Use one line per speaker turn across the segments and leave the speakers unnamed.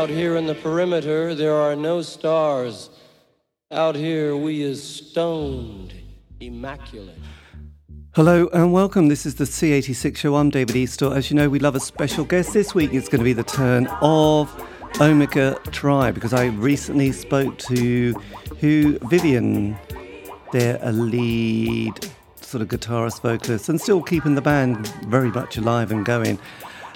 Out here in the perimeter, there are no stars. Out here, we is stoned, immaculate.
Hello and welcome. This is the C86 show. I'm David Eastaugh. As you know, we love a special guest. This week it's going to be the turn of Omega Tribe because I recently spoke to Hugh Vivian, they're a lead sort of guitarist, vocalist, and still keeping the band very much alive and going.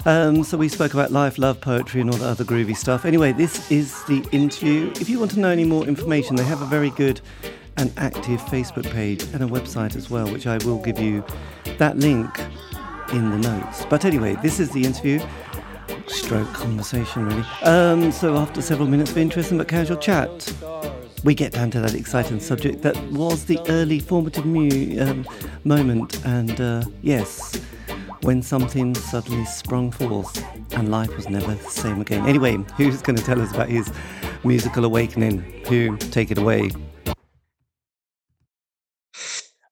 Um, so we spoke about life, love, poetry, and all the other groovy stuff. Anyway, this is the interview. If you want to know any more information, they have a very good and active Facebook page and a website as well, which I will give you that link in the notes. But anyway, this is the interview. Stroke conversation, really. Um, so after several minutes of interesting but casual chat, we get down to that exciting subject that was the early formative mu- um, moment. And uh, yes, when something suddenly sprung forth and life was never the same again. Anyway, Hugh's going to tell us about his musical awakening? Hugh? Take it away.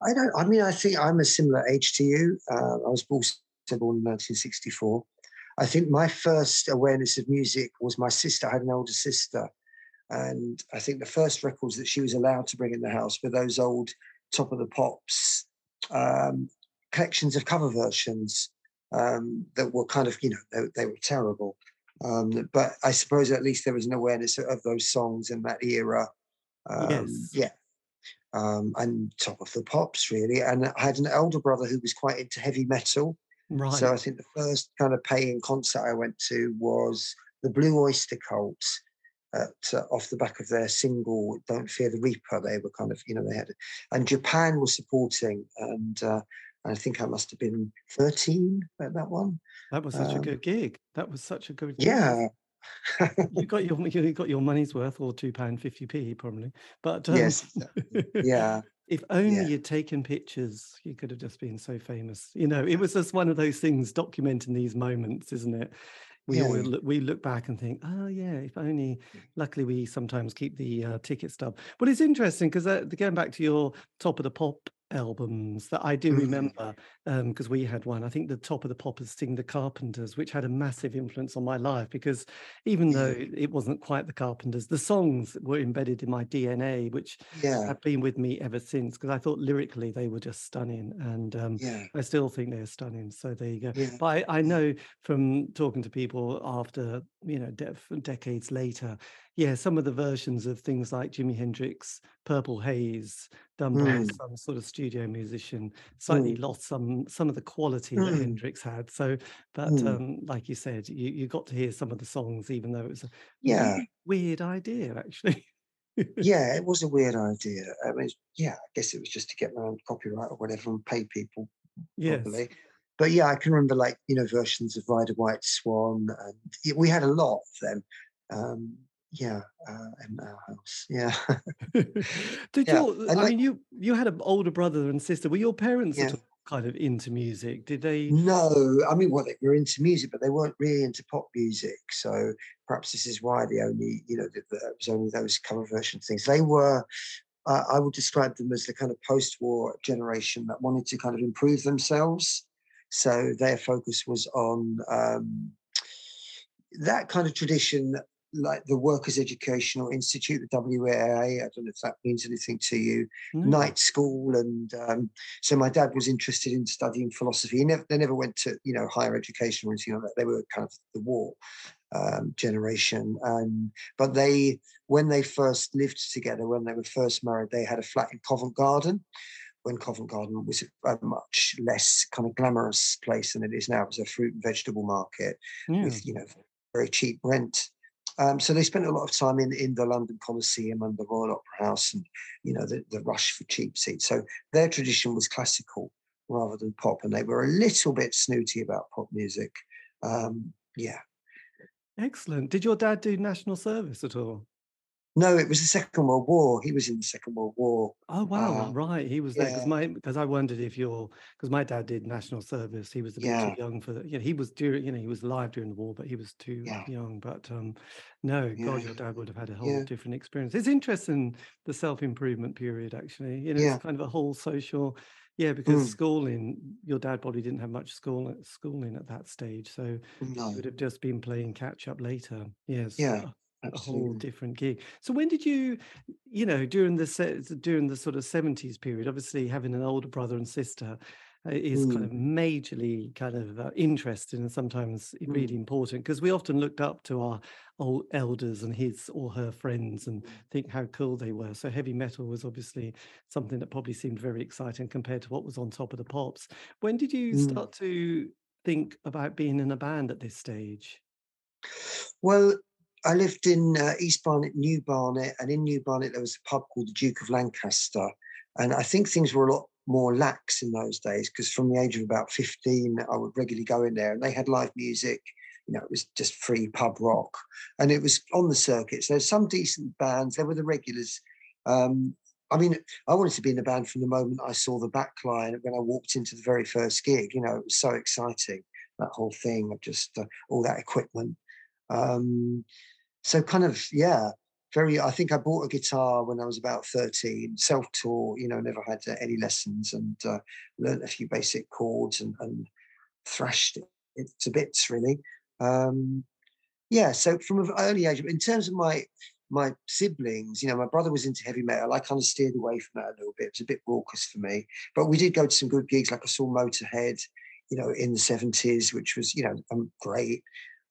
I don't. I mean, I think I'm a similar age to you. Uh, I was born in 1964. I think my first awareness of music was my sister. I had an older sister, and I think the first records that she was allowed to bring in the house were those old Top of the Pops um, collections of cover versions um, that were kind of, you know, they, they were terrible. Um, but I suppose at least there was an awareness of, those songs in that era. Um, yes. Yeah. Um, and top of the pops, really. And I had an elder brother who was quite into heavy metal. Right. So I think the first kind of paying concert I went to was the Blue Oyster Cult at, uh, off the back of their single "Don't Fear the Reaper." They were kind of, you know, they had, and Japan was supporting, and uh, I think I must have been thirteen at that one.
That was such um, a good gig. That was such a good.
Gig. Yeah.
you got your you got your money's worth, or two pound fifty p probably. But um,
yes, yeah.
If only yeah. you'd taken pictures, you could have just been so famous. You know, it was just one of those things documenting these moments, isn't it? we yeah. always look, we look back and think, oh yeah, if only. Luckily, we sometimes keep the uh, ticket stub. But it's interesting because uh, going back to your top of the pop albums that I do mm-hmm. remember because um, we had one. I think the top of the poppers sing the Carpenters, which had a massive influence on my life because even though it wasn't quite the Carpenters, the songs were embedded in my DNA, which yeah. have been with me ever since. Because I thought lyrically they were just stunning, and um, yeah. I still think they're stunning. So there you go. But I, I, know from talking to people after you know de- decades later yeah, some of the versions of things like Jimi Hendrix, Purple Haze, done by mm. some sort of studio musician, slightly mm. lost some some of the quality mm. that Hendrix had. So, but mm. um, like you said, you, you got to hear some of the songs, even though it was a
yeah
weird idea, actually.
yeah, it was a weird idea. I mean, yeah, I guess it was just to get around copyright or whatever and pay people yes. probably. But yeah, I can remember like you know versions of Ride a White Swan, and we had a lot of them. Um, yeah, uh, in our house. Yeah.
Did yeah. you? I like, mean, you you had an older brother and sister. Were your parents yeah. kind of into music? Did they?
No, I mean, well, they were into music, but they weren't really into pop music. So perhaps this is why they only, you know, it was only those cover version things. They were. Uh, I would describe them as the kind of post-war generation that wanted to kind of improve themselves. So their focus was on um, that kind of tradition like the Workers' Educational Institute, the WAA. I don't know if that means anything to you. Mm. Night school, and um, so my dad was interested in studying philosophy. He never, they never went to you know higher education or anything like that. They were kind of the war um, generation, um, but they when they first lived together, when they were first married, they had a flat in Covent Garden. When Covent Garden was a much less kind of glamorous place than it is now, it was a fruit and vegetable market mm. with you know very cheap rent um, so they spent a lot of time in, in the London Coliseum and the Royal Opera House and, you know, the, the rush for cheap seats. So their tradition was classical rather than pop. And they were a little bit snooty about pop music. Um, yeah.
Excellent. Did your dad do national service at all?
No, it was the Second World War. He was in the Second World War.
Oh wow, uh, right. He was there because yeah. my because I wondered if you're because my dad did national service. He was a bit yeah. too young for the, you know he was during you know he was alive during the war, but he was too yeah. young. But um, no, God, your dad would have had a whole different experience. It's interesting the self improvement period actually. You know, it's kind of a whole social Yeah, because mm. schooling, your dad probably didn't have much school schooling at that stage, so no. you would have just been playing catch up later. Yes,
yeah,
a whole different gig. So when did you, you know, during the during the sort of seventies period, obviously having an older brother and sister, uh, is mm. kind of majorly kind of uh, interested and sometimes mm. really important because we often looked up to our old elders and his or her friends and mm. think how cool they were. So heavy metal was obviously something that probably seemed very exciting compared to what was on top of the pops. When did you mm. start to think about being in a band at this stage?
Well, I lived in uh, East Barnet, New Barnet, and in New Barnet there was a pub called the Duke of Lancaster. And I think things were a lot more lax in those days because from the age of about 15 i would regularly go in there and they had live music you know it was just free pub rock and it was on the circuits there's some decent bands there were the regulars um, i mean i wanted to be in the band from the moment i saw the backline when i walked into the very first gig you know it was so exciting that whole thing of just uh, all that equipment um, so kind of yeah very i think i bought a guitar when i was about 13 self-taught you know never had uh, any lessons and uh, learned a few basic chords and, and thrashed it to bits really. Um, yeah so from an early age in terms of my my siblings you know my brother was into heavy metal. I kind of steered away from that a little bit. It was a bit raucous for me. But we did go to some good gigs like i saw motorhead you know in the 70s which was you know um, great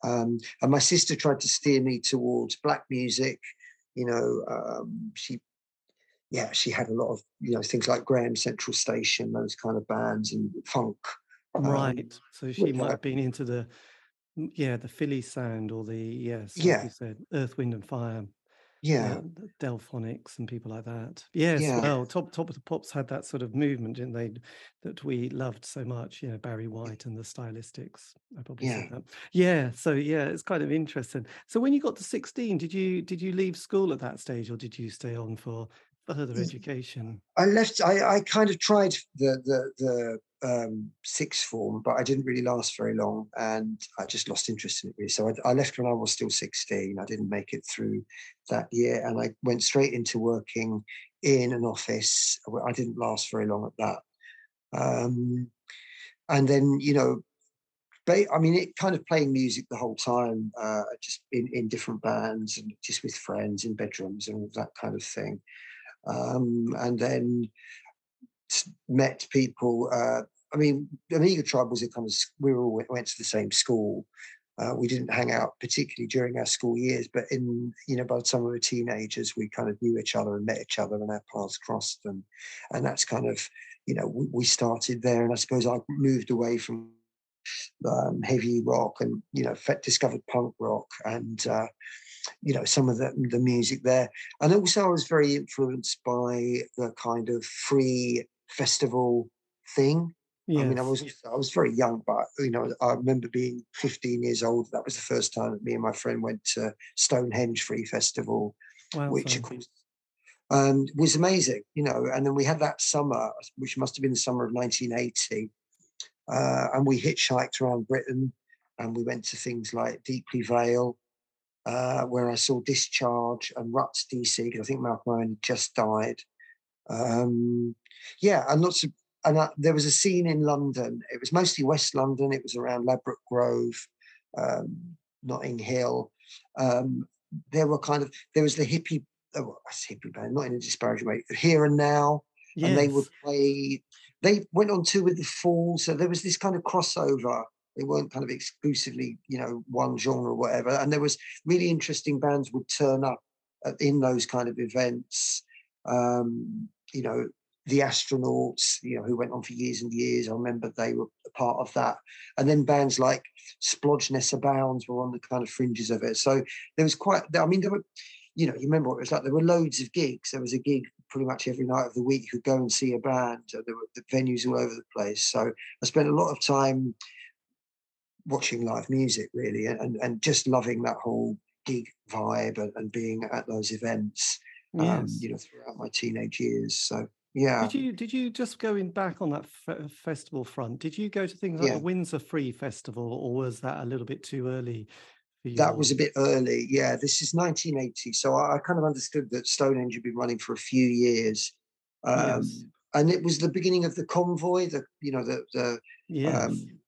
um, and my sister tried to steer me towards black music you know, um, she, yeah, she had a lot of, you know, things like Graham Central Station, those kind of bands and funk.
Right. Um, so she might have been into the, yeah, the Philly sound or the, yes, like
yeah.
you said, Earth, Wind and Fire
yeah,
uh, Delphonics and people like that. Yes,
yeah,
well, Top Top of the Pops had that sort of movement, didn't they? That we loved so much. You know, Barry White and the Stylistics. I probably
yeah.
said that. Yeah. So yeah, it's kind of interesting. So when you got to sixteen, did you did you leave school at that stage, or did you stay on for further education?
I left. I, I kind of tried the the the um, sixth form, but I didn't really last very long, and I just lost interest in it really. So I, I, left when I was still sixteen. I didn't make it through that year, and I went straight into working in an office. I didn't last very long at that, um, and then you know. I mean, it kind of playing music the whole time, uh, just in, in different bands and just with friends in bedrooms and all that kind of thing. Um, and then met people. Uh, I mean, Omega Tribe was a kind of we all went to the same school. Uh, we didn't hang out particularly during our school years, but in you know by the time we were teenagers, we kind of knew each other and met each other, and our paths crossed, and and that's kind of you know we, we started there, and I suppose I moved away from um, heavy rock and you know discovered punk rock and uh, you know some of the, the music there. And also i was very influenced by the kind of free festival thing. Yes. i mean i was i was very young but you know i remember being 15 years old. That was the first time that me and my friend went to stonehenge free festival wow, which of course um, was amazing you know. And then we had that summer which must have been the summer of 1980 uh, and we hitchhiked around britain and we went to things like deeply vale uh, where I saw Discharge and Ruts DC because I think Malcolm Owen just died. Um, yeah, and lots of and uh, there was a scene in London. It was mostly West London. It was around Ladbroke Grove, um, Notting Hill. Um, there were kind of there was the hippie, oh, hippie band, not in a disparaging way. Here and now, yes. and they would play. They went on tour with the Fall, so there was this kind of crossover they weren't kind of exclusively, you know, one genre or whatever. And there was really interesting bands would turn up in those kind of events. Um, you know, the astronauts, you know, who went on for years and years. I remember they were part of that. And then bands like Splodgenessabounds were on the kind of fringes of it. So there was quite, I mean, there were, you know, you remember what it was like. There were loads of gigs. There was a gig pretty much every night of the week. You could go and see a band. There were venues all over the place. So I spent a lot of time watching live music really and, and just loving that whole gig vibe and, and being at those events um, yes. um, you know throughout my teenage years so yeah
did you did you just going back on that f- festival front did you go to things like yeah. the windsor free festival or was that a little bit too early
that was a bit early yeah this is 1980 so I, I, kind of understood that stonehenge had been running for a few years um, yes. and it was the beginning of the convoy. The you know the the
yes. Um,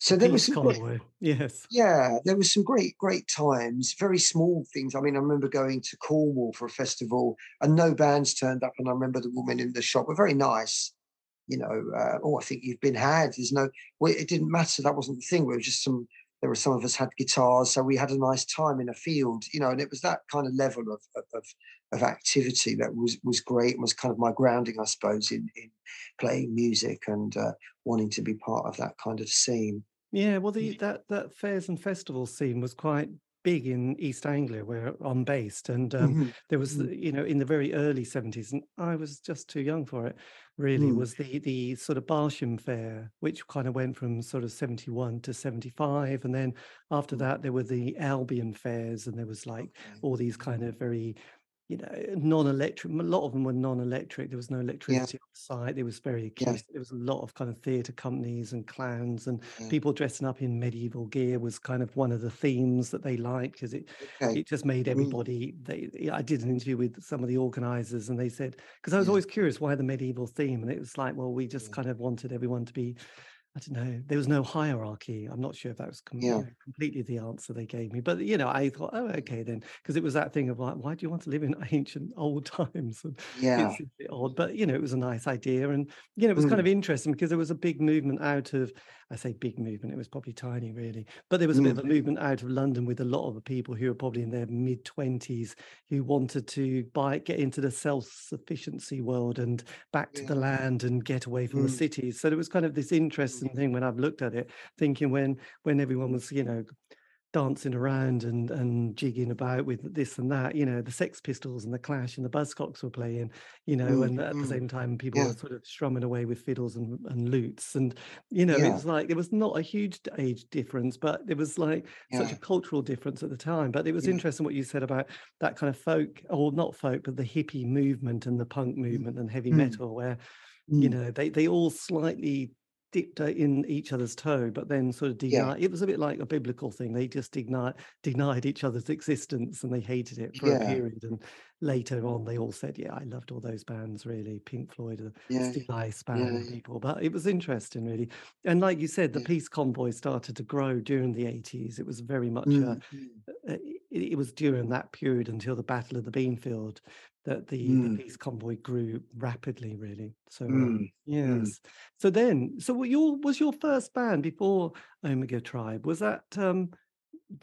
so there was some
convoy. Great, yes.
Yeah, there was some great great times. Very small things. I mean, I remember going to Cornwall for a festival, and no bands turned up. And I remember the woman in the shop were very nice. You know, uh, oh, I think you've been had. There's no. Well, it didn't matter. That wasn't the thing. We were just some there were some of us had guitars, so we had a nice time in a field, you know, and it was that kind of level of of, of activity that was was great and was kind of my grounding, I suppose, in in playing music and uh, wanting to be part of that kind of scene.
Yeah, well, the that that fairs and festivals scene was quite big in East Anglia, where I'm based, and um, mm-hmm. there was, mm-hmm. you know, in the very early '70s, and I was just too young for it. Really, mm. was the the sort of Barsham Fair, which kind of went from sort of '71 to '75, and then after mm. that there were the Albion fairs, and there was like all these kind of very you know, non-electric. A lot of them were non-electric. There was no electricity yeah. on site. There was very yeah. There was a lot of kind of theatre companies and clowns and yeah. people dressing up in medieval gear was kind of one of the themes that they liked because it okay. it just made mm. everybody. Mm. They I did an interview with some of the organisers and they said because I was always curious why the medieval theme and it was like well we just kind of wanted everyone to be I don't know. There was no hierarchy. I'm not sure if that was com- yeah. completely the answer they gave me, but you know, I thought, oh, okay, then, because it was that thing of like, why do you want to live in ancient old times? And
yeah,
it's a bit odd, but you know, it was a nice idea, and you know, it was mm. kind of interesting because there was a big movement out of I say big movement, it was probably tiny really, but there was a mm. bit of a mm. movement out of London with a lot of the people who were probably in their mid 20s who wanted to buy get into the self-sufficiency world and back to yeah. the land and get away from mm. the cities. So there was kind of this interesting thing when I've looked at it, thinking when when everyone was, you know, dancing around and and jigging about with this and that you know the sex pistols and the clash and the buzzcocks were playing you know mm, and at mm, the same time people yeah. were sort of strumming away with fiddles and, and lutes and you know yeah. it was like there was not a huge age difference but it was like yeah. such a cultural difference at the time but it was interesting what you said about that kind of folk or not folk but the hippie movement and the punk mm, movement and heavy mm. metal where you mm. know they they all slightly dipped in each other's toe, but then sort of denied. Yeah. It was a bit like a biblical thing. They just denied denied each other's existence, and they hated it for yeah. a period. And later on, they all said, "Yeah, I loved all those bands. Really, Pink Floyd, the yeah. Steel Ice band, yeah. people." But it was interesting, really. And like you said, the peace convoy started to grow during the eighties. It was very much. Mm-hmm. A, it, it was during that period until the Battle of the Beanfield that the, mm. the peace convoy grew rapidly, really. So mm. um, mm. yes. Mm. So then, so what your was your first band before Omega Tribe? Was that um,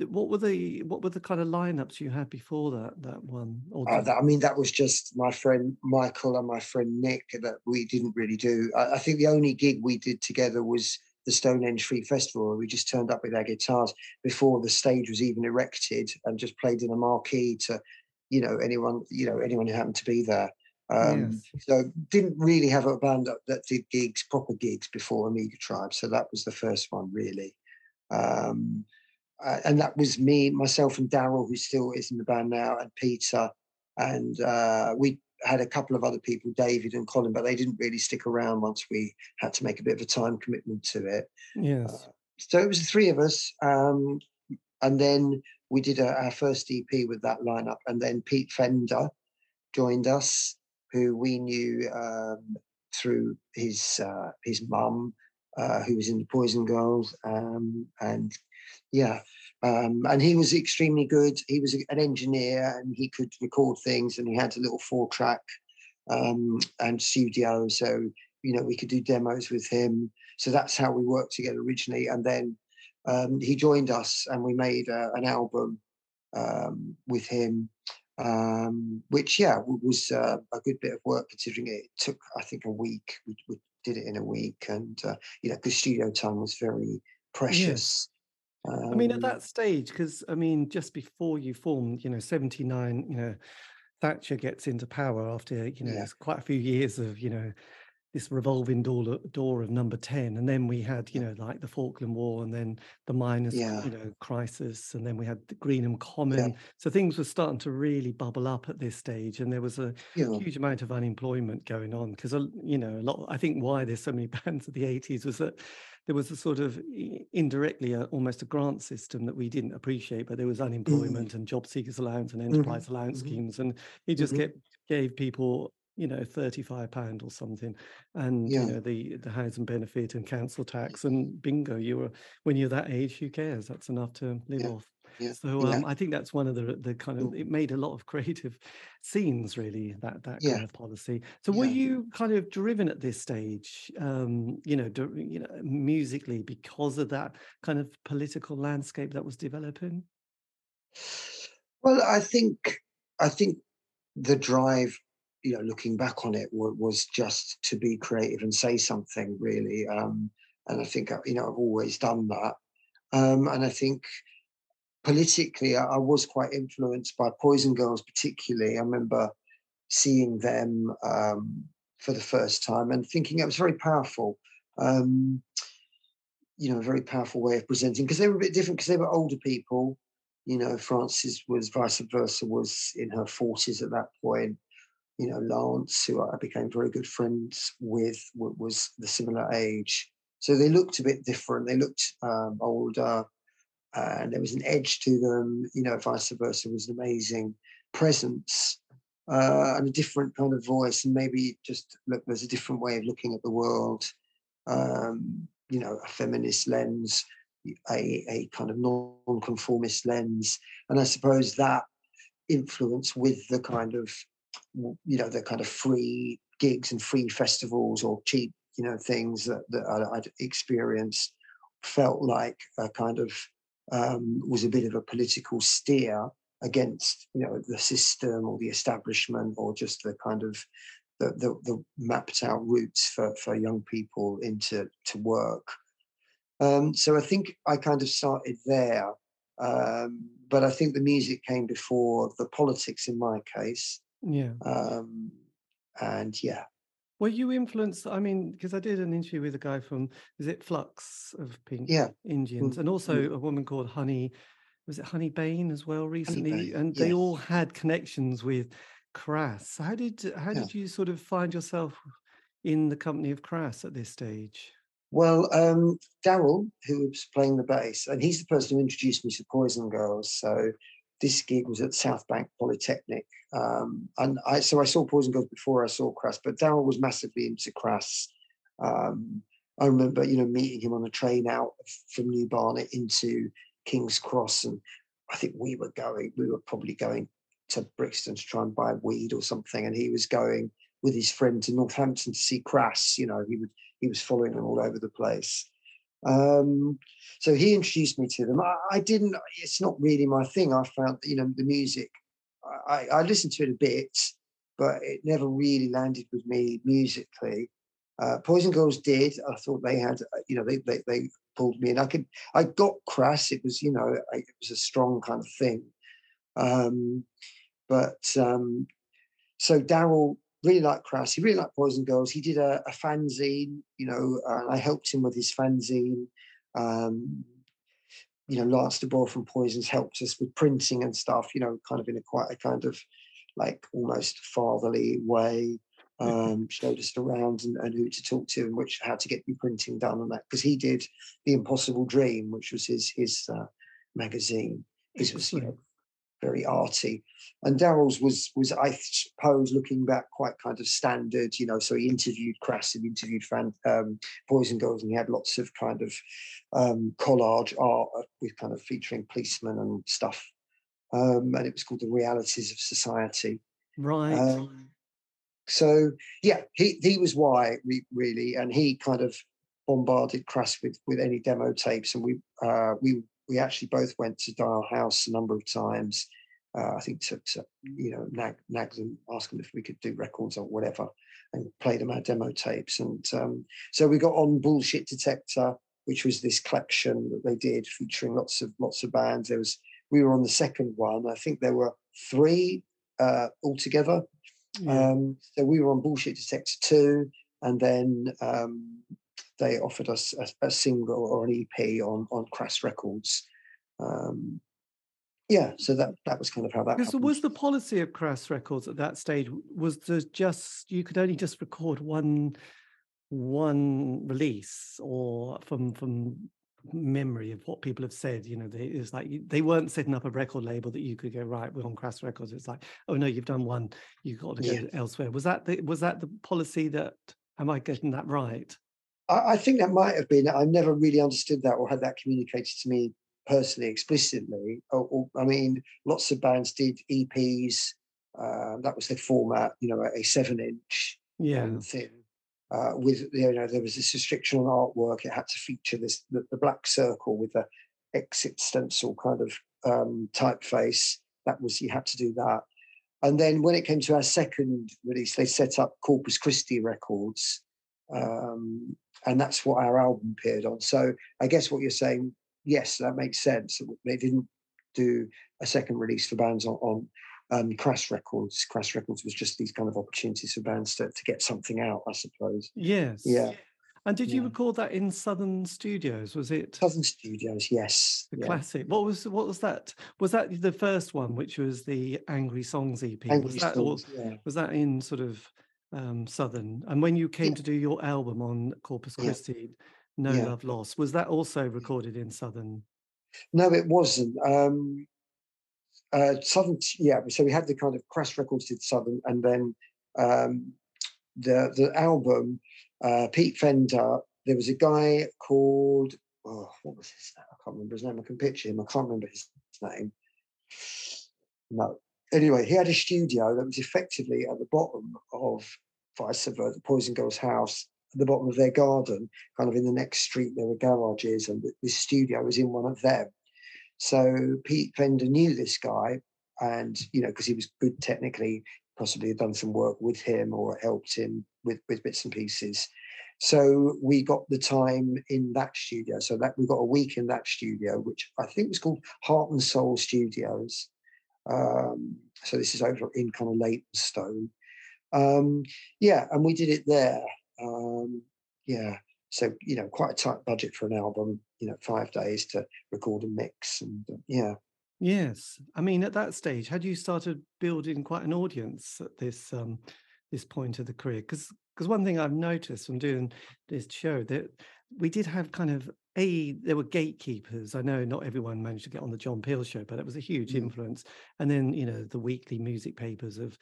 what were the what were the kind of lineups you had before that that one?
Uh, that, I mean, that was just my friend Michael and my friend Nick that we didn't really do. I, I think the only gig we did together was the Stonehenge Free Festival. We just turned up with our guitars before the stage was even erected and just played in a marquee to you know anyone you know anyone who happened to be there. Um, yes. So didn't really have a band that did gigs, proper gigs before Omega Tribe. So that was the first one really. Um, and that was me, myself, and Daryl, who still is in the band now, and Peter, and uh, we had a couple of other people, David and Colin, but they didn't really stick around once we had to make a bit of a time commitment to it.
Yes. Uh,
so it was the three of us, um, and then we did a, our first EP with that lineup, and then Pete Fender joined us, who we knew um, through his uh, his mum, uh, who was in the Poison Girls, um, and yeah, um, and he was extremely good. He was an engineer, and he could record things, and he had a little four track um, and studio, so you know we could do demos with him. So that's how we worked together originally, and then um, he joined us and we made uh, an album um, with him, um, which yeah was uh, a good bit of work considering it took I think a week. We, we did it in a week, and uh, you know because studio time was very precious.
I mean, at um that stage, because I mean, just before you formed, you know, seventy nine, you know, Thatcher gets into power after you know yeah. quite a few years of you know this revolving door door of number 10 and then we had you know like the falkland war and then the miners yeah. you know crisis and then we had the greenham common yeah. so things were starting to really bubble up at this stage and there was a yeah. huge amount of unemployment going on because you know a lot i think why there's so many bands of the 80s was that there was a sort of indirectly a, almost a grant system that we didn't appreciate but there was mm. unemployment mm and job seekers allowance and mm-hmm. enterprise mm-hmm. allowance mm-hmm. schemes and it just mm-hmm. kept gave people you know, thirty-five pound or something, and you know the the housing benefit and council tax, and bingo, you were when you're that age, who cares? That's enough to live
yeah,
off.
yeah,
So
yeah,
um, I think that's one of the the kind of it made a lot of creative scenes, really, that that kind of policy. So were you kind of driven at this stage, um, you know, dir- you know, musically because of that kind of political landscape that was developing?
Well, I think I think the drive, you know, looking back on it, wa- was just to be creative and say something really. Um, and I think uh, you know I've always done that. Um, and I think politically, I, I was quite influenced by Poison Girls, particularly. I remember seeing them um, for the first time and thinking it was very powerful. Um, you know, a very powerful way of presenting because they were a bit different because they were older people. You know, Frances was Vi Subversa, was in her 40s at that point. You know, Lance, who I became very good friends with, was the similar age. So they looked a bit different. They looked um, older and there was an edge to them. You know, Vi Subversa was an amazing presence uh, and a different kind of voice, and maybe just look, there's a different way of looking at the world. Um, you know, a feminist lens, a, a kind of non-conformist lens, and I suppose that influence with the kind of you know the kind of free gigs and free festivals or cheap you know things that, that I'd experienced felt like a kind of um, was a bit of a political steer against you know the system or the establishment or just the kind of the, the, the mapped out routes for, for young people into to work um, so I think I kind of started there. Um, but I think the music came before the politics in my case.
Yeah.
Um, and yeah,
Were you influenced? I mean, because I did an interview with a guy from, is it Flux of Pink
yeah,
Indians,
mm,
and also a woman called Honey, was it Honey Bane as well recently? And they all had connections with Crass. How did how
yeah.
did you sort of find yourself in the company of Crass at this stage?
Well, um, Daryl, who was playing the bass, and he's the person who introduced me to Poison Girls. So this gig was at South Bank Polytechnic, um, and I so I saw Poison Girls before I saw Crass, but Daryl was massively into Crass. Um, I remember, you know, meeting him on the train out from New Barnet into King's Cross, and I think we were going, we were probably going to Brixton to try and buy weed or something, and he was going with his friend to Northampton to see Crass. You know, he would he was following them all over the place. Um, so he introduced me to them. I, I didn't. It's not really my thing. I found, you know, the music. I, I listened to it a bit, but it never really landed with me musically. Uh, Poison Girls did. I thought they had, uh, you know, they they, they pulled me in. I could. I got crass. It was, you know, I, it was a strong kind of thing. Um, but um, so Daryl really liked Crass. He really liked Poison Girls. He did a, a fanzine, you know, and I helped him with his fanzine. Um, you know, Lance d'Boyle from Poisons helped us with printing and stuff, you know, kind of in a quite a kind of like almost fatherly way. Um, showed us around and, and who to talk to and which how to get your printing done and that because he did the Impossible Dream, which was his his uh, magazine. His was you know. Very arty. And Daryl's was was I suppose looking back quite kind of standard, you know. So he interviewed Crass and interviewed fan, um, Poison Girls, and he had lots of kind of um, collage art uh, with kind of featuring policemen and stuff. Um, and it was called The Realities of Society.
Right.
Um, so yeah, he he was why we really, and he kind of bombarded Crass with with any demo tapes, and we uh, we we actually both went to Dial House a number of times. Uh, I think to, to you know nag nag them, ask them if we could do records or whatever, and play them our demo tapes. And um, so we got on Bullshit Detector, which was this collection that they did featuring lots of lots of bands. There was we were on the second one. I think there were three uh, altogether.
yeah.
Um, so we were on Bullshit Detector 2, and then um, they offered us a, a single or an EP on on Crass Records. Um, yeah, so that that was kind of how that happened.
was the policy of Crass Records at that stage was there just you could only just record one one release or from from memory of what people have said. You know, they, it's like they weren't setting up a record label that you could go right. We're on Crass Records. It's like, oh no, you've done one. You've got to go
Yeah.
elsewhere. Was that the was that the policy that? Am I getting that right?
I, I think that might have been. I never really understood that or had that communicated to me personally, explicitly. Or, or, I mean, lots of bands did EPs. Uh, that was the format, you know, a seven inch
Yeah.
um, thing. Uh, with you know, there was this restriction on artwork. It had to feature this the, the black circle with the exit stencil kind of um, typeface. That was you had to do that. And then when it came to our second release, they set up Corpus Christi Records, um, and that's what our album appeared on. So I guess what you're saying, yes, that makes sense. They didn't do a second release for bands on, on um, Crass Records. Crass Records was just these kind of opportunities for bands to, to get something out, I suppose.
Yes.
Yeah.
And did you
Yeah.
record that in Southern Studios? Was it
Southern Studios, yes.
the
yeah.
classic? What was what was that? Was that the first one, which was the Angry Songs EP? was
Angry
that all,
Storms, yeah.
was that in sort of um, Southern? And when you came
Yeah.
to do your album on Corpus
Yeah.
Christi, No
Yeah.
Love Lost, was that also recorded in Southern?
No, it wasn't. Um, uh, Southern, yeah. So we had the kind of Crass Records did Southern, and then um, the the album, uh, Pete Fender. There was a guy called oh, what was his name? I can't remember his name. I can picture him. I can't remember his name. No. Anyway, he had a studio that was effectively at the bottom of Vi Subversa, the Poison Girls' house, at the bottom of their garden, kind of in the next street. There were garages, and this studio was in one of them. So Pete Fender knew this guy, and you know, because he was good technically, possibly had done some work with him or helped him with with bits and pieces. So we got the time in that studio. So that we got a week in that studio, which I think was called Heart and Soul Studios. Um, so this is over in kind of Leytonstone. Um, yeah, and we did it there. Um, yeah, so you know, quite a tight budget for an album. You know, five days to record and mix, and uh, yeah.
Yes. I mean, at that stage, had you started building quite an audience at this um, this point of the career? Because because one thing I've noticed from doing this show that we did have kind of a there were gatekeepers. I know not everyone managed to get on the John Peel show, but it was a huge
Mm.
influence. And then you know the weekly music papers of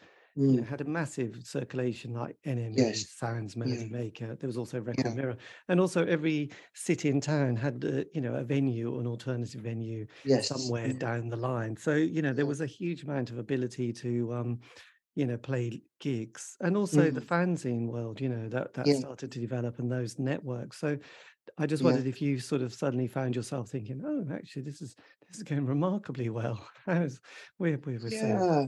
you know
Mm,
had a massive circulation like NME,
Yes.
Sounds, Melody
Yeah.
Maker. There was also Record
Yeah.
Mirror, and also every city and town had uh, you know a venue, an alternative venue
yes.
somewhere
yeah,
down the line. So you know there was a huge amount of ability to um, you know play gigs, and also the
Mm.
fanzine world. You know that that started to develop and those networks. So I just
Yeah.
wondered if you sort of suddenly found yourself thinking, oh, actually this is this is going remarkably well. How's we're we're, we're
Yeah.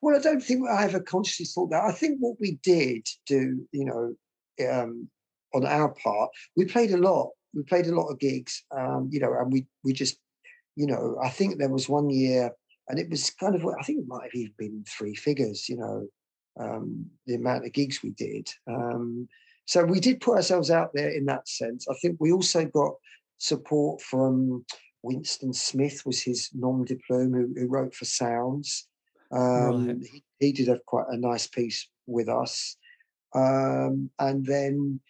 Well, I don't think I ever consciously thought that. I think what we did do, you know, um, on our part, we played a lot. We played a lot of gigs, um, you know, and we we just, you know, I think there was one year, and it was kind of, I think it might have even been three figures, you know, um, the amount of gigs we did. Um, so we did put ourselves out there in that sense. I think we also got support from Winston Smith, was his nom de plume, who, who wrote for Sounds. Um,
Right.
he, he did have quite a nice piece with us, um, and then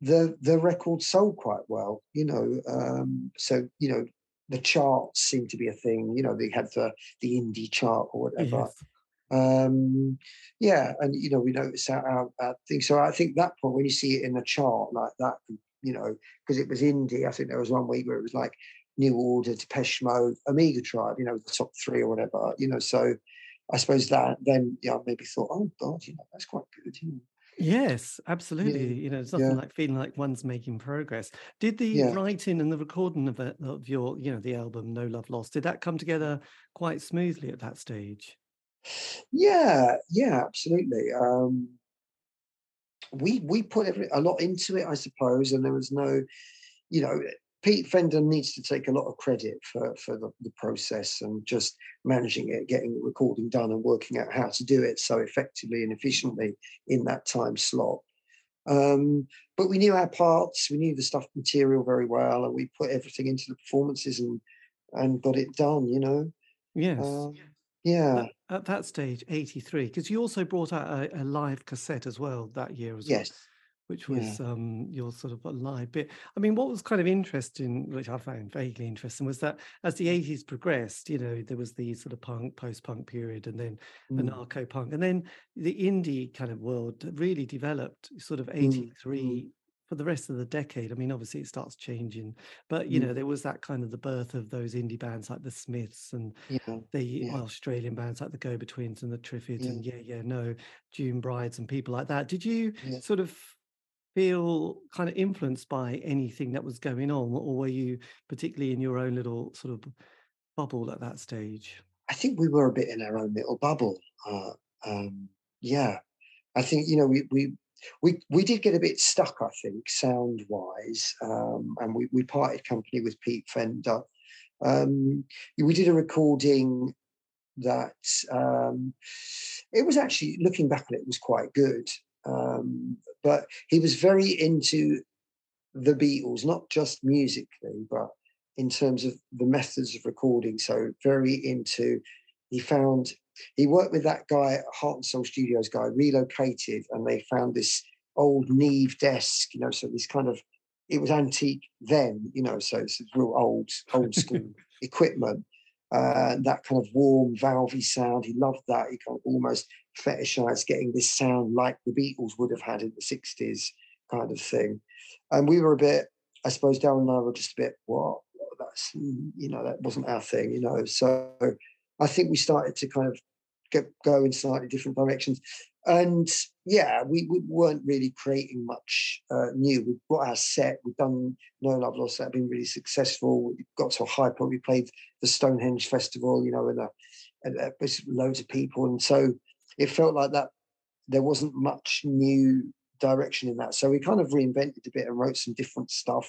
the the record sold quite well. You know, um, so you know the charts seemed to be a thing. You know, they had the the indie chart or whatever.
yes.
Um, yeah, and you know we noticed our, our, thing. So I think that point when you see it in a chart like that, you know, because it was indie. I think there was one week where it was like New Order, Depeche Mode, Omega Tribe. You know, the top three or whatever. You know, so I suppose that then yeah, maybe thought, oh God, you know, that's quite good. You know.
Yes, absolutely. You know, it's nothing
yeah.
like feeling like one's making progress. Did the
Yeah.
writing and the recording of, it, of your, you know, the album No Love Lost, did that come together quite smoothly at that stage?
Yeah, yeah, absolutely. Um, we we put every, a lot into it, I suppose, and there was no, you know, Pete Fender needs to take a lot of credit for for the, the process and just managing it, getting the recording done, and working out how to do it so effectively and efficiently in that time slot. Um, but we knew our parts, we knew the stuff material very well, and we put everything into the performances and and got it done. You know,
Yes.
um, yeah,
At, at that stage, 83, because you also brought out a, a live cassette as well that year as well.
yes.
which was yeah. um, your sort of a live bit. I mean, what was kind of interesting, which I found vaguely interesting, was that as the 80s progressed, you know, there was the sort of punk, post punk period, and then mm. anarcho punk. And then the indie kind of world really developed sort of 83 mm. For the rest of the decade. I mean, obviously it starts changing, but, you mm. know, there was that kind of the birth of those indie bands like the Smiths and yeah. the yeah. Australian bands like the Go Betweens and the Triffids yeah. and Yeah, Yeah, No, June Brides and people like that. Did you sort of feel kind of influenced by anything that was going on, or were you particularly in your own little sort of bubble at that stage?
I think we were a bit in our own little bubble. Uh, um, yeah, I think you know we we we we did get a bit stuck. I think sound wise, um, and we we parted company with Pete Fender. Um, we did a recording that um, it was actually looking back at it was quite good. Um, but he was very into the Beatles, not just musically, but in terms of the methods of recording. So very into. He found he worked with that guy at Heart and Soul Studios guy, relocated, and they found this old Neve desk. You know, so this kind of it was antique then. You know, so it's real old old school equipment. Uh, that kind of warm, valvy sound. He loved that. He kind of almost fetishized getting this sound like the Beatles would have had in the 60s kind of thing. And we were a bit, I suppose Darren and I were just a bit, what? That's, you know, that wasn't our thing, you know. So I think we started to kind of get go in slightly different directions. And yeah, we, we weren't really creating much uh, new. We've got our set. We've done No Love Lost. That been really successful. We got to a high point. We played the Stonehenge Festival, you know, and, a, and a, loads of people. And so it felt like that there wasn't much new direction in that. So we kind of reinvented a bit and wrote some different stuff.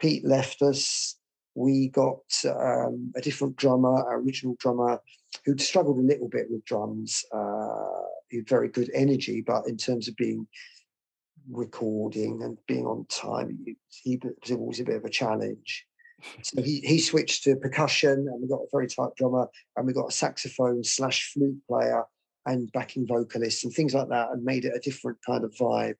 Pete left us. We got um, a different drummer, original drummer, who'd struggled a little bit with drums. Uh, he had very good energy, but in terms of being recording and being on time, he, was always a bit of a challenge. So he, he switched to percussion, and we got a very tight drummer, and we got a saxophone slash flute player, and backing vocalists and things like that, and made it a different kind of vibe,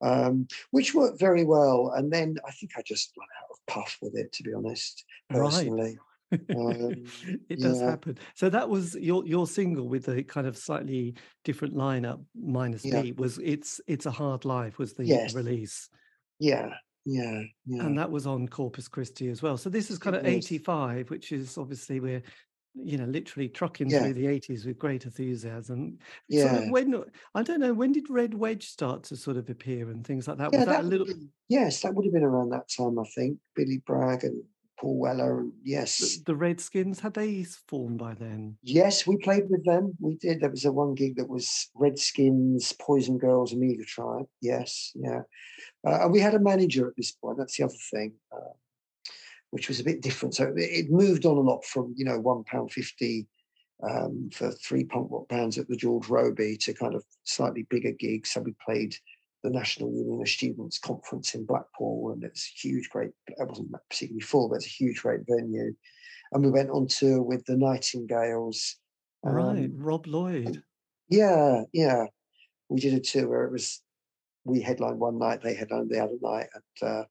um, which worked very well. And then I think I just ran out puff with it, to be honest, personally.
Right. Um, it does yeah. happen. So that was your your single with the kind of slightly different lineup, minus yeah. Pete. Was it's it's a hard life was the yes. release.
Yeah, yeah, yeah.
And that was on Corpus Christi as well. So this is kind of 85, which is obviously we're you know, literally trucking yeah. through the 80s with great enthusiasm.
Yeah. Sort
of when I don't know, when did Red Wedge start to sort of appear and things like that?
Yeah,
Was
that, that a little been, yes, that would have been around that time, I think. Billy Bragg and Paul Weller and yes.
The, the Redskins, had they formed by then?
Yes, we played with them. We did. There was a one gig that was Redskins, Poison Girls, Omega Tribe. Yes, yeah. Uh, and we had a manager at this point. That's the other thing. Uh, which was a bit different. So it moved on a lot from you know one pound fifty um, for three punk rock bands at the George Robey to kind of slightly bigger gigs. So we played the National Union of Students conference in Blackpool, and it's a huge, great. It wasn't particularly full, but it's a huge, great venue. And we went on tour with the Nightingales.
Um, right, Rob Lloyd.
Yeah, yeah. We did a tour where it was we headlined one night, they headlined the other night, and uh,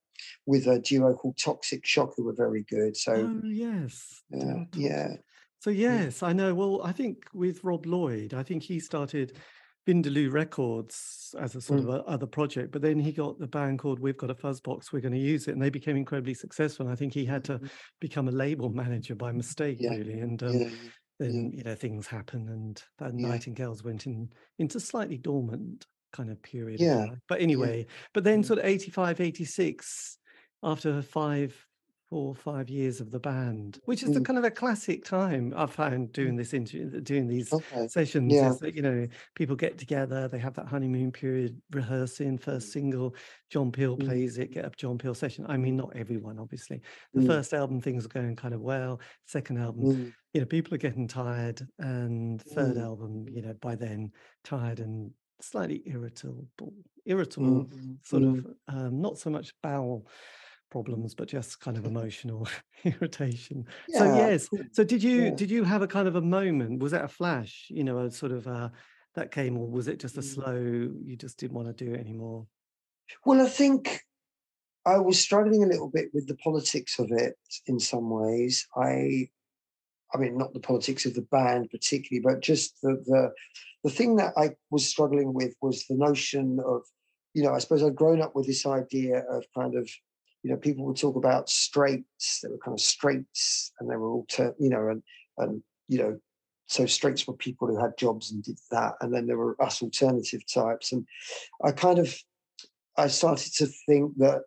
with a duo called Toxic Shock, who were very good. So
oh, yes,
uh, yeah.
So yes, I know. Well, I think with Rob Lloyd, I think he started Vindaloo Records as a sort mm. of a other project, but then he got the band called We've Got a Fuzzbox, We're Going to Use It, and they became incredibly successful. And I think he had to mm-hmm. become a label manager by mistake, yeah. really. And um, yeah. then yeah. you know things happen, and the Nightingales went in into slightly dormant kind of period.
Yeah.
But anyway, yeah. but then sort of 85, 86, after five, four, five years of the band, which is mm. the kind of a classic time I've found doing mm. this into doing these okay. sessions. Yeah. Is that, you know, people get together, they have that honeymoon period rehearsing first mm. single. John Peel mm. plays it, get up John Peel session. I mean, not everyone, obviously. The mm. first album, things are going kind of well. Second album, mm. you know, people are getting tired. And third album, you know, by then, tired and slightly irritable, irritable, mm-hmm. sort of mm-hmm. um, not so much bowel problems, but just kind of emotional irritation. Yeah. So yes. So did you yeah. did you have a kind of a moment? Was that a flash? You know, a sort of uh, that came, or was it just a mm. slow? You just didn't want to do it anymore.
Well, I think I was struggling a little bit with the politics of it in some ways. I, I mean, not the politics of the band particularly, but just the the the thing that I was struggling with was the notion of, you know, I suppose I'd grown up with this idea of kind of, you know, people would talk about straights. There were kind of straights, and they were all, ter- you know, and and you know, so straights were people who had jobs and did that, and then there were us alternative types, and I kind of, I started to think that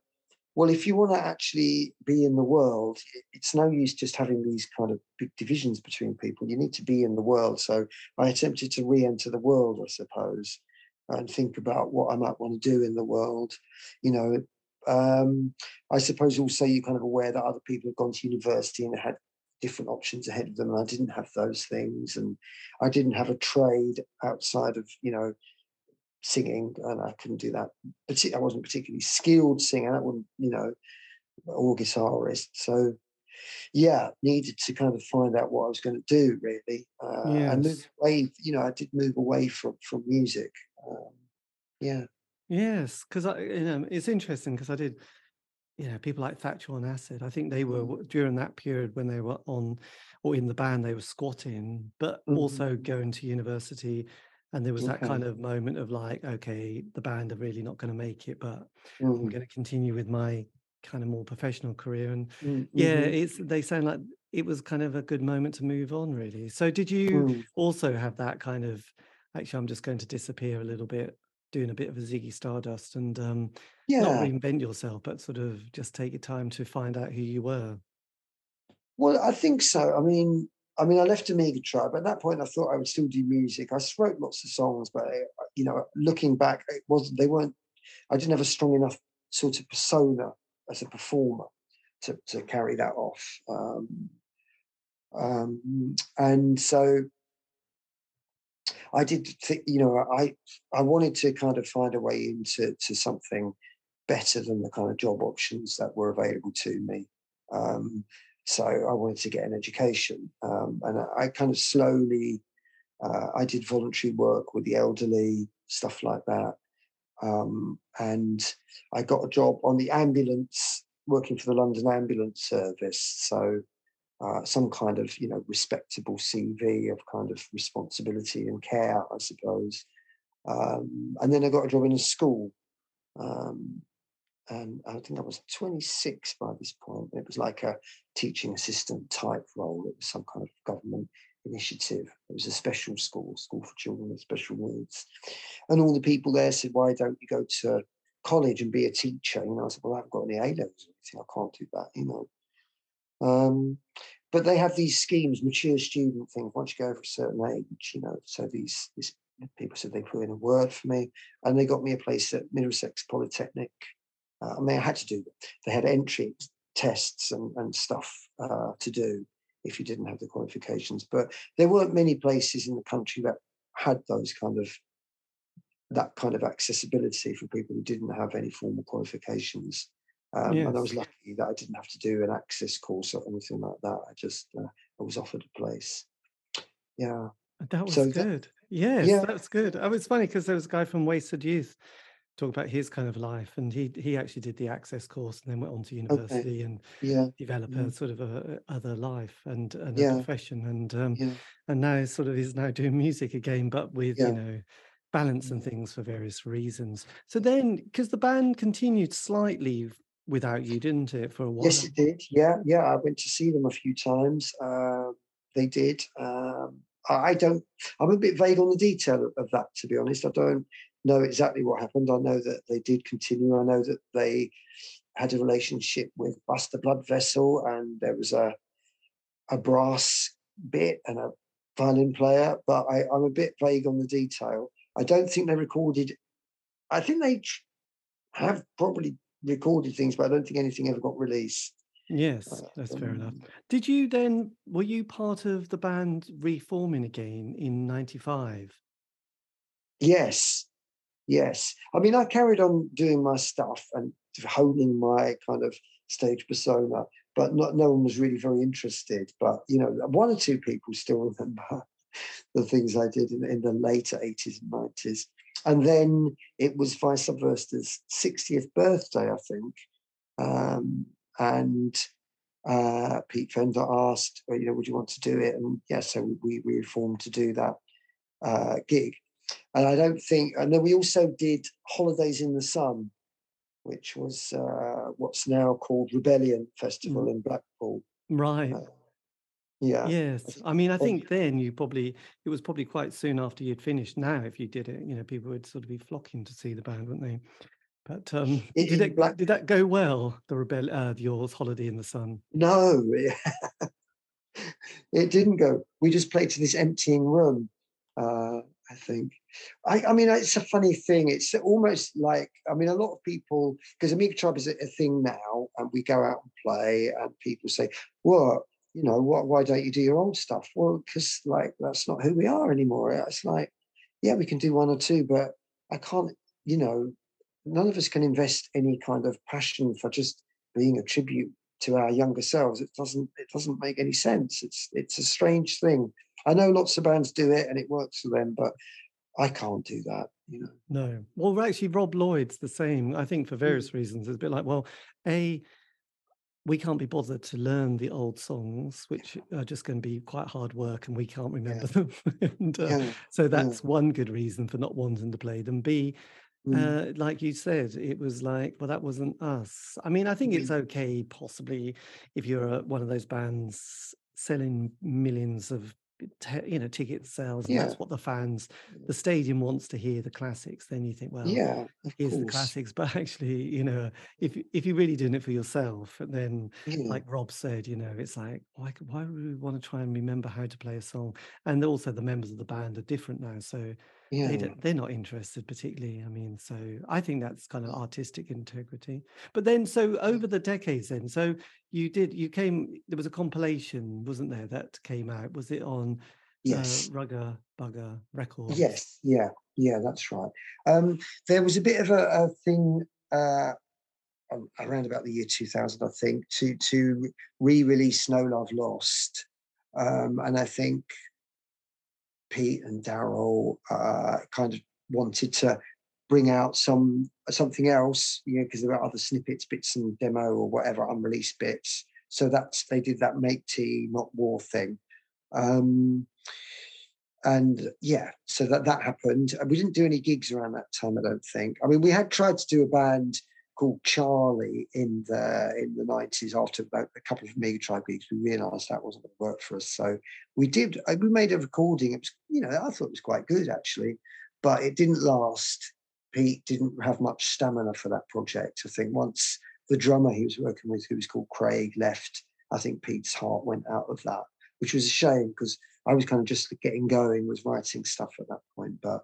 well, if you want to actually be in the world, it's no use just having these kind of big divisions between people. You need to be in the world. So I attempted to re enter the world, I suppose, and think about what I might want to do in the world. You know, um, I suppose also you're kind of aware that other people have gone to university and had different options ahead of them. And I didn't have those things. And I didn't have a trade outside of, you know, singing, and I couldn't do that. I wasn't particularly skilled singer. I wouldn't, you know, or guitarist. So, yeah, needed to kind of find out what I was going to do really, uh, yes. and move away. You know, I did move away from from music. Um, yeah.
Yes, because I, you know, it's interesting because I did. You know, people like Thatcher on Acid. I think they were mm. during that period when they were on or in the band, they were squatting, but mm-hmm. also going to university and there was that kind of moment of like okay the band are really not going to make it but mm. i'm going to continue with my kind of more professional career and mm-hmm. yeah it's they sound like it was kind of a good moment to move on really so did you mm. also have that kind of actually i'm just going to disappear a little bit doing a bit of a ziggy stardust and um yeah. not reinvent yourself but sort of just take your time to find out who you were
well i think so i mean I mean, I left Omega Tribe. At that point, I thought I would still do music. I wrote lots of songs, but you know, looking back, it wasn't. They weren't. I didn't have a strong enough sort of persona as a performer to to carry that off. Um, um, and so I did you know, I I wanted to kind of find a way into to something better than the kind of job options that were available to me. Um, so I wanted to get an education. Um, and I, I, kind of slowly, uh, I did voluntary work with the elderly, stuff like that. Um, and I got a job on the ambulance, working for the London Ambulance Service. So uh, some kind of, you know, respectable CV of kind of responsibility and care, I suppose. Um, and then I got a job in a school. Um, and I think I was 26 by this point. It was like a teaching assistant type role. It was some kind of government initiative. It was a special school, school for children with special needs. And all the people there said, why don't you go to college and be a teacher? You know, I said, well, I haven't got any A levels or anything. I can't do that, you know. Um, but they have these schemes, mature student things. Once you go over a certain age, you know, so these, these people said they put in a word for me, and they got me a place at Middlesex Polytechnic uh, I mean, I had to do them. They had entry tests and, and stuff uh, to do if you didn't have the qualifications. But there weren't many places in the country that had those kind of that kind of accessibility for people who didn't have any formal qualifications. Um, yes. And I was lucky that I didn't have to do an access course or anything like that. I just uh, I was offered a place. Yeah,
that was so good. That, yes, yeah. that's good. Oh, it's funny because there was a guy from Wasted Youth talk about his kind of life and he he actually did the access course and then went on to university okay. and
yeah
develop a sort of a, a other life and, and yeah. a profession and um and now sort of is now doing music again but with you know balance and mm. things for various reasons so then because the band continued slightly without you didn't it for a while
yes it did yeah yeah i went to see them a few times uh, they did um I don't. I'm a bit vague on the detail of that, to be honest. I don't know exactly what happened. I know that they did continue. I know that they had a relationship with Buster Blood Vessel, and there was a a brass bit and a violin player, but I, I'm a bit vague on the detail. I don't think they recorded. I think they have probably recorded things, but I don't think anything ever got released.
Yes, uh, that's fair enough. Um, Did you then, were you part of the band reforming again in 95?
Yes, Yes. I mean, I carried on doing my stuff and honing my kind of stage persona, but not, no one was really very interested. But, you know, one or two people still remember the things I did in, in the later 80s and 90s. and then it was Vi Subversa's 60th birthday, I think. Um, and uh, Pete Fender asked, you know, would you want to do it? And yeah, so we, we reformed to do that uh, gig. And I don't think, and then we also did Holidays in the Sun, which was uh, what's now called Rebellion Festival mm. in Blackpool.
Right.
Uh, yeah.
Yes. I mean, I think then you probably, it was probably quite soon after you'd finished. Now, if you did it, you know, people would sort of be flocking to see the band, wouldn't they? But um, it, did, it, Black... did that go well? The rebel, uh, yours, Holiday in the Sun.
No, it didn't go. We just played to this emptying room. Uh, I think. I, I, mean, it's a funny thing. It's almost like I mean, a lot of people because Omega Tribe is a, a, thing now, and we go out and play, and people say, "Well, you know, what? Why don't you do your old stuff?" Well, because like that's not who we are anymore. It's like, yeah, we can do one or two, but I can't. You know, none of us can invest any kind of passion for just being a tribute to our younger selves. It doesn't it doesn't make any sense. It's it's a strange thing. I know lots of bands do it and it works for them, but I can't do that, you know.
No. Well, actually, Rob Lloyd's the same. I think for hmm. various mm. reasons. It's a bit like, well, a we can't be bothered to learn the old songs, which are just going to be quite hard work, and we can't remember yeah. them. and, uh, yeah. So that's yeah. one good reason for not wanting to play them. B, Mm. Uh, like you said, it was like, well, that wasn't us. I mean, I think it's mm. okay, possibly, if you're one of those bands selling millions of you know ticket sales and yeah. that's what the fans the mm. stadium wants to hear the classics then you think well
yeah
here's course. the classics but actually you know if if you're really doing it for yourself and then like rob said you know it's like why why would we want to try and remember how to play a song and also the members of the band are different now so yeah. they they're not interested particularly i mean so i think that's kind of artistic integrity. But then so over the decades then so you did you came there was a compilation wasn't there that came out? Was it on uh,
yes.
Uh, rugger bugger records?
Yes yeah yeah that's right. Um there was a bit of a, a thing uh around about the year 2000 i think to to re-release no love lost um and i think Pete and Daryl uh, kind of wanted to bring out some something else, you know, because there were other snippets, bits and demo or whatever, unreleased bits. So that's they did that make tea, not war thing. Um, and yeah, so that that happened. We didn't do any gigs around that time, I don't think. I mean, we had tried to do a band called Charlie in the in the nineties. After about a couple of mega Tribe gigs, we realised that wasn't going to work for us. So we did. Uh, we made a recording. It was, you know, I thought it was quite good actually, but it didn't last. Pete didn't have much stamina for that project. I think once the drummer he was working with, who was called Craig, left, I think Pete's heart went out of that, which was a shame because I was kind of just getting going, was writing stuff at that point. But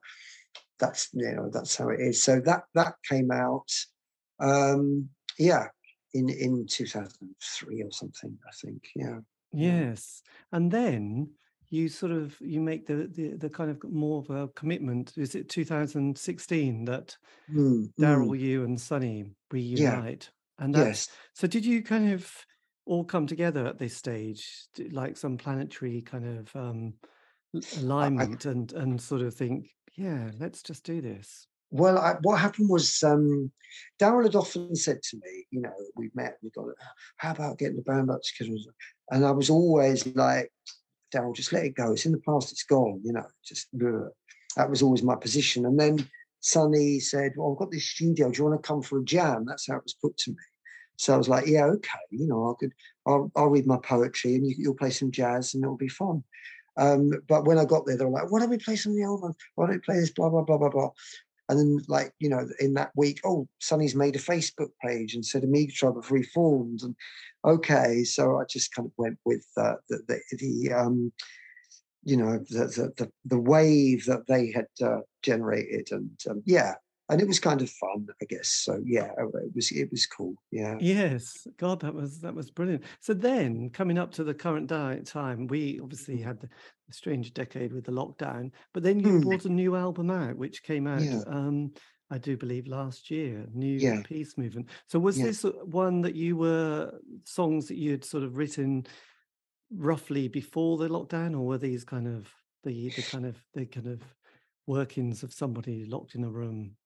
that's you know that's how it is. So that that came out um, yeah, in in 2003 or something, I think. Yeah.
Yes, and then you sort of you make the the, the kind of more of a commitment. Is it 2016 that mm, Daryl, mm. you and Sonny reunite? Yeah. And
yes.
So did you kind of all come together at this stage, like some planetary kind of um, alignment, I, I, and and sort of think, yeah, let's just do this.
Well, I, what happened was um, Daryl had often said to me, you know, we've met, we've got, it, how about getting the band back together? And I was always like, Daryl, just let it go. It's in the past, it's gone, you know, just ugh. that was always my position. And then Sonny said, Well, I've got this studio. Do you want to come for a jam? That's how it was put to me. So I was like, Yeah, okay, you know, I could, I'll, I'll read my poetry and you, will play some jazz and it'll be fun. Um, but when I got there, they were like, Why don't we play some of the old ones? Why don't we play this? Blah, blah, blah, blah, blah. And then, like, you know, in that week, oh, Sonny's made a Facebook page and said Omega Tribe have reformed. And okay, so I just kind of went with uh, the, the, the um, you know, the, the, the, wave that they had uh, generated. And um, yeah, and it was kind of fun, I guess. So yeah, it was it was cool. Yeah.
Yes, God, that was that was brilliant. So then, coming up to the current time, we obviously had the, the strange decade with the lockdown, but then you mm. brought a new album out, which came out. Yeah. Um, I do believe last year, New yeah. Peace Movement. So was yeah. this one that you were songs that you had sort of written roughly before the lockdown, or were these kind of the the kind of the kind of workings of somebody locked in a room?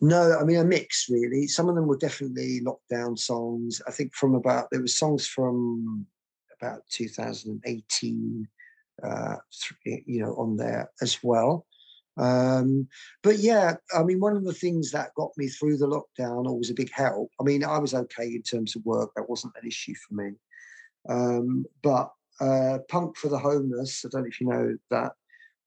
No, I mean a mix really. Some of them were definitely lockdown songs. I think from about there were songs from about 2018, uh, you know, on there as well. Um, but yeah, I mean, one of the things that got me through the lockdown or was a big help. I mean, I was okay in terms of work; that wasn't an issue for me. Um, but uh, Punk for the Homeless, I don't know if you know that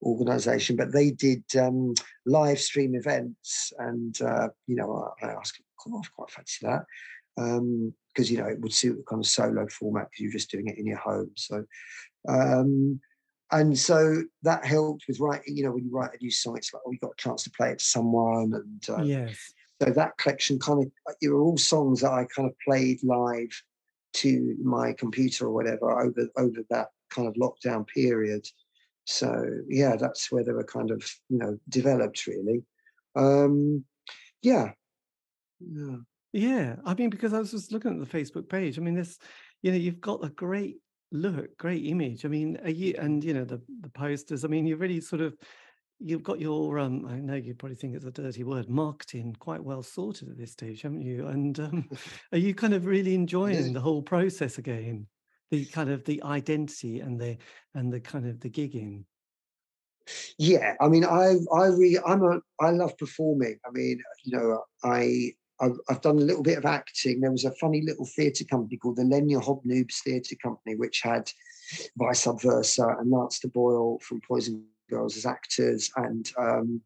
organization, but they did um, live stream events, and uh, you know, I, I asked, "Come on, I quite fancy that," because um, you know it would suit the kind of solo format because you're just doing it in your home. So, um, and so that helped with writing. You know, when you write a new song, it's like, oh, you got a chance to play it to someone, and
uh, yes.
So that collection kind of, you were all songs that I kind of played live to my computer or whatever over over that kind of lockdown period. So yeah, that's where they were kind of you know developed really. Um, yeah,
yeah, yeah. I mean, because I was just looking at the Facebook page. I mean, this, you know, you've got a great look, great image. I mean, are you and you know the the posters. I mean, you really sort of you've got your um i know you'd probably think it's a dirty word marketing quite well sorted at this stage haven't you and um, are you kind of really enjoying the whole process again the kind of the identity and the and the kind of the gigging
yeah i mean i i really i'm a i love performing i mean you know i I've, done a little bit of acting. There was a funny little theatre company called the Lenya Hobnoobs Theatre Company, which had Vi Subversa and Lance d'Boyle from Poison girls as actors, and um,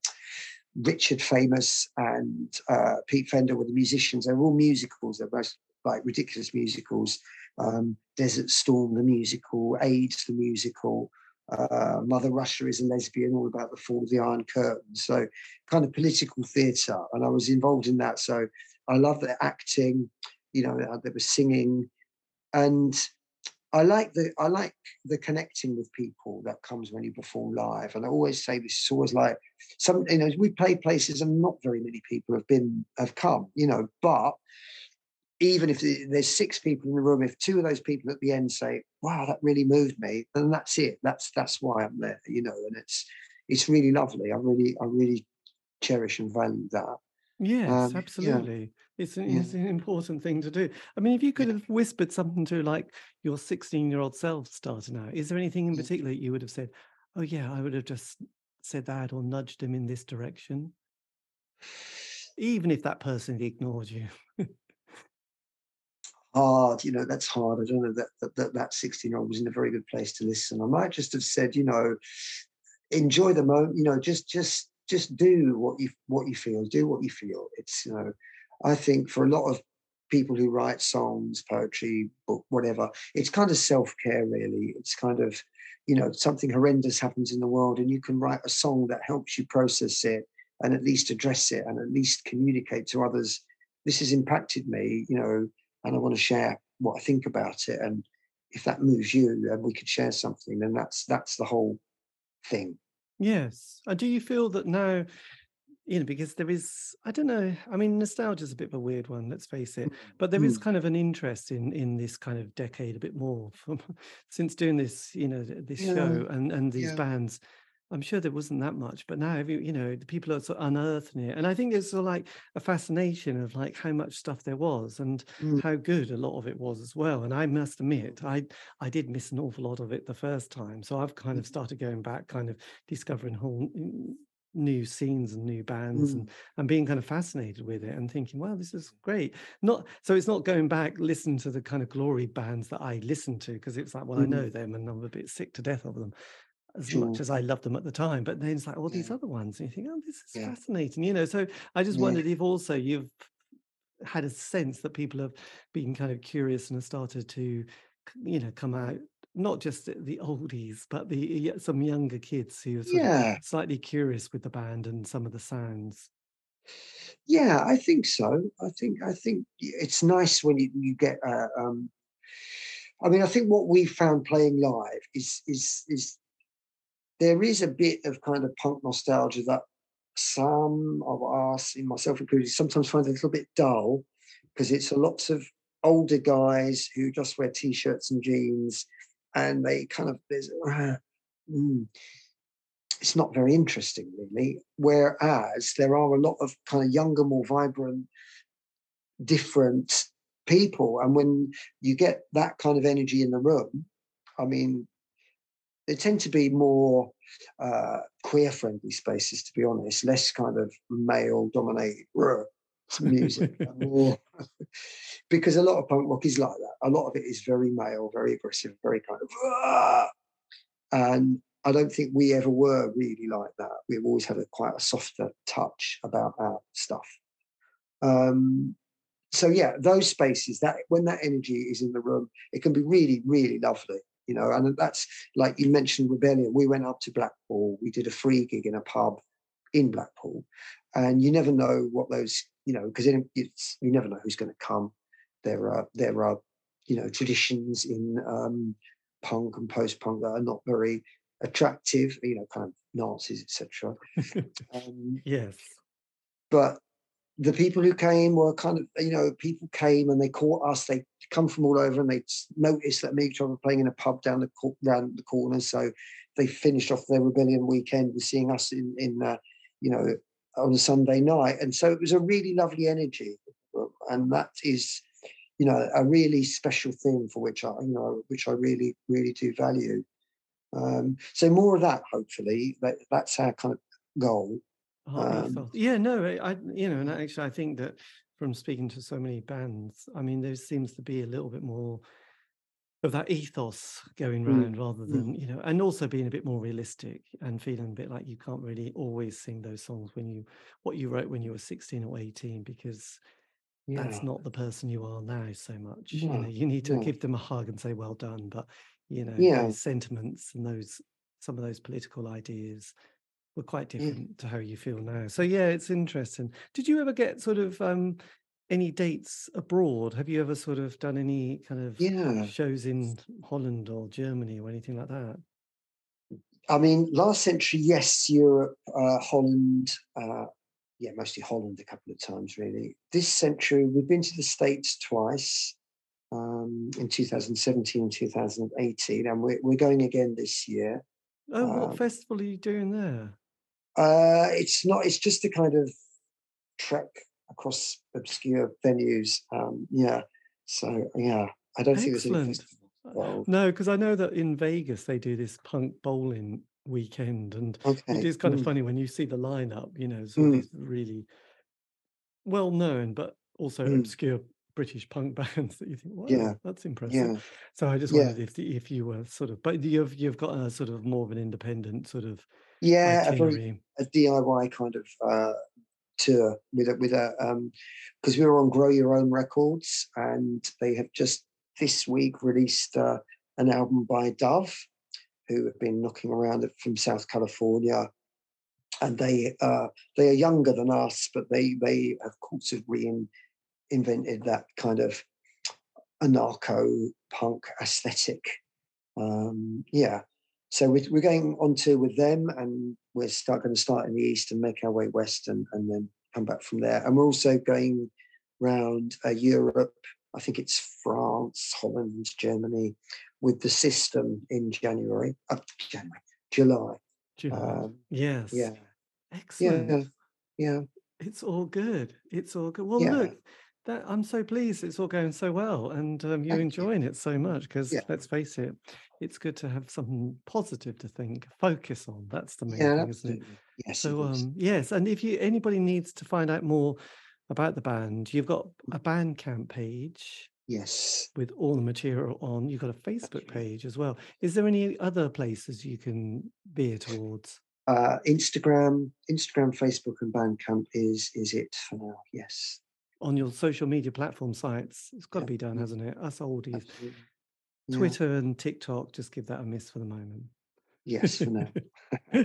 Richard Famous and uh, Pete Fender were the musicians. They were all musicals. They're both like ridiculous musicals. Um, Desert Storm, the musical, AIDS, the musical. Uh, Mother Russia is a lesbian, all about the fall of the Iron Curtain. So, kind of political theatre, and I was involved in that. So, I love the acting. You know, there was singing, and I like the I like the connecting with people that comes when you perform live. And I always say this is always like some you know we play places and not very many people have been have come you know but even if there's six people in the room if two of those people at the end say wow that really moved me then that's it that's that's why i'm there you know and it's it's really lovely i really i really cherish and value that
Yes, um, absolutely. Yeah. It's an, yeah. it's an important thing to do. I mean, if you could have whispered something to like your 16 year old self starting out, is there anything in particular you would have said, oh, yeah, I would have just said that or nudged him in this direction? Even if that person ignored you.
hard, you know, that's hard. I don't know that that, that, that 16 year old was in a very good place to listen. I might just have said, you know, enjoy the moment, you know, just, just, just do what you what you feel do what you feel it's you know i think for a lot of people who write songs poetry book whatever it's kind of self-care really it's kind of you know something horrendous happens in the world and you can write a song that helps you process it and at least address it and at least communicate to others this has impacted me you know and i want to share what i think about it and if that moves you and we could share something then that's that's the whole thing
Yes. And do you feel that now, you know, because there is, I don't know, I mean, nostalgia is a bit of a weird one, let's face it, but there is mm. kind of an interest in in this kind of decade a bit more from since doing this, you know, this Yeah. show and and these Yeah. bands. I'm sure there wasn't that much, but now you know the people are sort of unearthing it, and I think there's sort of like a fascination of like how much stuff there was and mm. how good a lot of it was as well. And I must admit, I I did miss an awful lot of it the first time, so I've kind of mm. started going back, kind of discovering whole new scenes and new bands mm. and and being kind of fascinated with it and thinking wow this is great not so it's not going back listen to the kind of glory bands that i listened to because it's like well mm. i know them and i'm a bit sick to death of them as sure. much as I loved them at the time. But then it's like all these other ones, and you think, oh, this is yeah. fascinating, you know. So I just wondered if also you've had a sense that people have been kind of curious and have started to, you know, come out. Not just the oldies, but the some younger kids who are yeah. slightly curious with the band and some of the sounds.
Yeah, I think so. I think I think it's nice when you, you get. Uh, um, I mean, I think what we found playing live is is is there is a bit of kind of punk nostalgia that some of us, in myself included, sometimes find a little bit dull because it's a lots of older guys who just wear t-shirts and jeans, and they kind of there's uh, mm, it's not very interesting, really. Whereas there are a lot of kind of younger, more vibrant, different people. And when you get that kind of energy in the room, I mean, they tend to be more uh, queer friendly spaces, to be honest, less kind of male dominated music. more, because a lot of punk rock is like that. A lot of it is very male, very aggressive, very kind of. And I don't think we ever were really like that. We've always had a quite a softer touch about our stuff. Um, so yeah, those spaces that when that energy is in the room, it can be really, really lovely. You know, and that's like you mentioned Rebellion. We went up to Blackpool. We did a free gig in a pub in Blackpool, and you never know what those you know because it's you never know who's going to come. There are there are you know traditions in um, punk and post punk that are not very attractive. You know, kind of Nazis, etc.
um, yes,
but the people who came were kind of, you know, people came and they caught us. They come from all over and they noticed that me and were playing in a pub down the round the corner. So they finished off their rebellion weekend with seeing us in, in uh, you know, on a Sunday night. And so it was a really lovely energy, and that is, you know, a really special thing for which I, you know, which I really, really do value. Um, so more of that, hopefully. That, that's our kind of goal.
Um, yeah, no, I, you know, and actually, I think that from speaking to so many bands, I mean, there seems to be a little bit more of that ethos going mm, around mm, rather than, mm. you know, and also being a bit more realistic and feeling a bit like you can't really always sing those songs when you, what you wrote when you were 16 or 18, because yeah. that's not the person you are now so much. Yeah. You know, you need to yeah. give them a hug and say, well done. But, you know, yeah. those sentiments and those, some of those political ideas were quite different mm. to how you feel now. So yeah, it's interesting. Did you ever get sort of um, any dates abroad? Have you ever sort of done any kind of
yeah.
shows in Holland or Germany or anything like that?
I mean, last century, yes, Europe, uh, Holland, uh, yeah, mostly Holland a couple of times, really. This century, we've been to the States twice um, in 2017 and 2018, and we're, we're going again this year.
Oh, what um, festival are you doing there?
Uh, it's not. It's just a kind of trek across obscure venues. Um, yeah. So yeah, I don't Excellent. think there's any festival.
No, because I know that in Vegas they do this punk bowling weekend, and okay. it is kind of mm. funny when you see the lineup. You know, all mm. these really well known but also mm. obscure British punk bands that you think, wow, yeah. that's impressive. Yeah. So I just wondered yeah. if if you were sort of, but you've you've got a sort of more of an independent sort of
yeah, a, very, a DIY kind of uh, tour with a with a um because we were on Grow Your Own Records and they have just this week released uh, an album by Dove, who have been knocking around from South California. And they uh, they are younger than us, but they they of course have reinvented that kind of anarcho punk aesthetic. Um, yeah, so we're, we're going on tour with them and we're start, going to start in the east and make our way west and, and then come back from there. And we're also going around uh, Europe. I think it's France, Holland, Germany, with the system in January, uh, January, July.
July. Um, yes.
Yeah.
Excellent.
Yeah. Yeah.
It's all good. It's all good. Well, yeah. look, that I'm so pleased it's all going so well and um, you're enjoying it so much because yeah. let's face it, it's good to have something positive to think, focus on. That's the main yeah, thing, isn't it?
Yes.
So um, yes, and if you anybody needs to find out more about the band, you've got a Bandcamp page.
Yes.
With all the material on, you've got a Facebook page as well. Is there any other places you can veer towards?
Uh, Instagram, Instagram, Facebook, and Bandcamp is is it for now. Yes
on your social media platform sites. It's got to be done, hasn't it? Us oldies. Yeah. Twitter and TikTok, just give that a miss for the moment.
Yes, for now.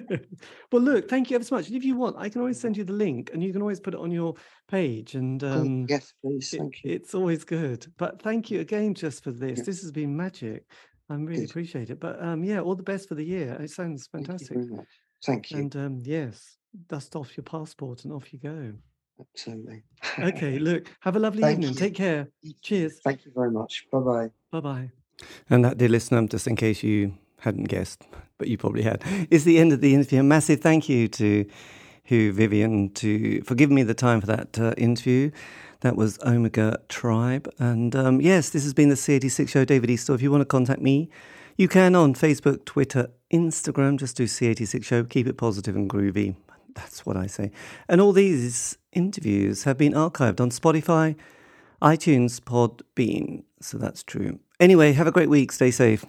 well, look, thank you ever so much. And if you want, I can always send you the link and you can always put it on your page. And um,
yes, please. Thank
it, you. It's always good. But thank you again just for this. Yeah. This has been magic. I really good. appreciate it. But um, yeah, all the best for the year. It sounds fantastic.
Thank you.
Thank you. And um, yes, dust off your passport and off you go.
Absolutely.
okay, look, have a lovely Thank evening. You. Take care. Cheers.
Thank you very much. Bye bye.
Bye bye.
And that, dear listener, just in case you
hadn't guessed, but you probably had, is the end of the interview. A massive thank you to Hugh Vivian to for giving me the time for that uh, interview. That was Omega Tribe. And um, yes, this has been the C86 show, David Eastaugh. If you want to contact me, you can on Facebook, Twitter, Instagram. Just do C86 show. Keep it positive and groovy. That's what I say. And all these interviews have been archived on Spotify, iTunes, Podbean. So that's true. Anyway, have a great week. Stay safe.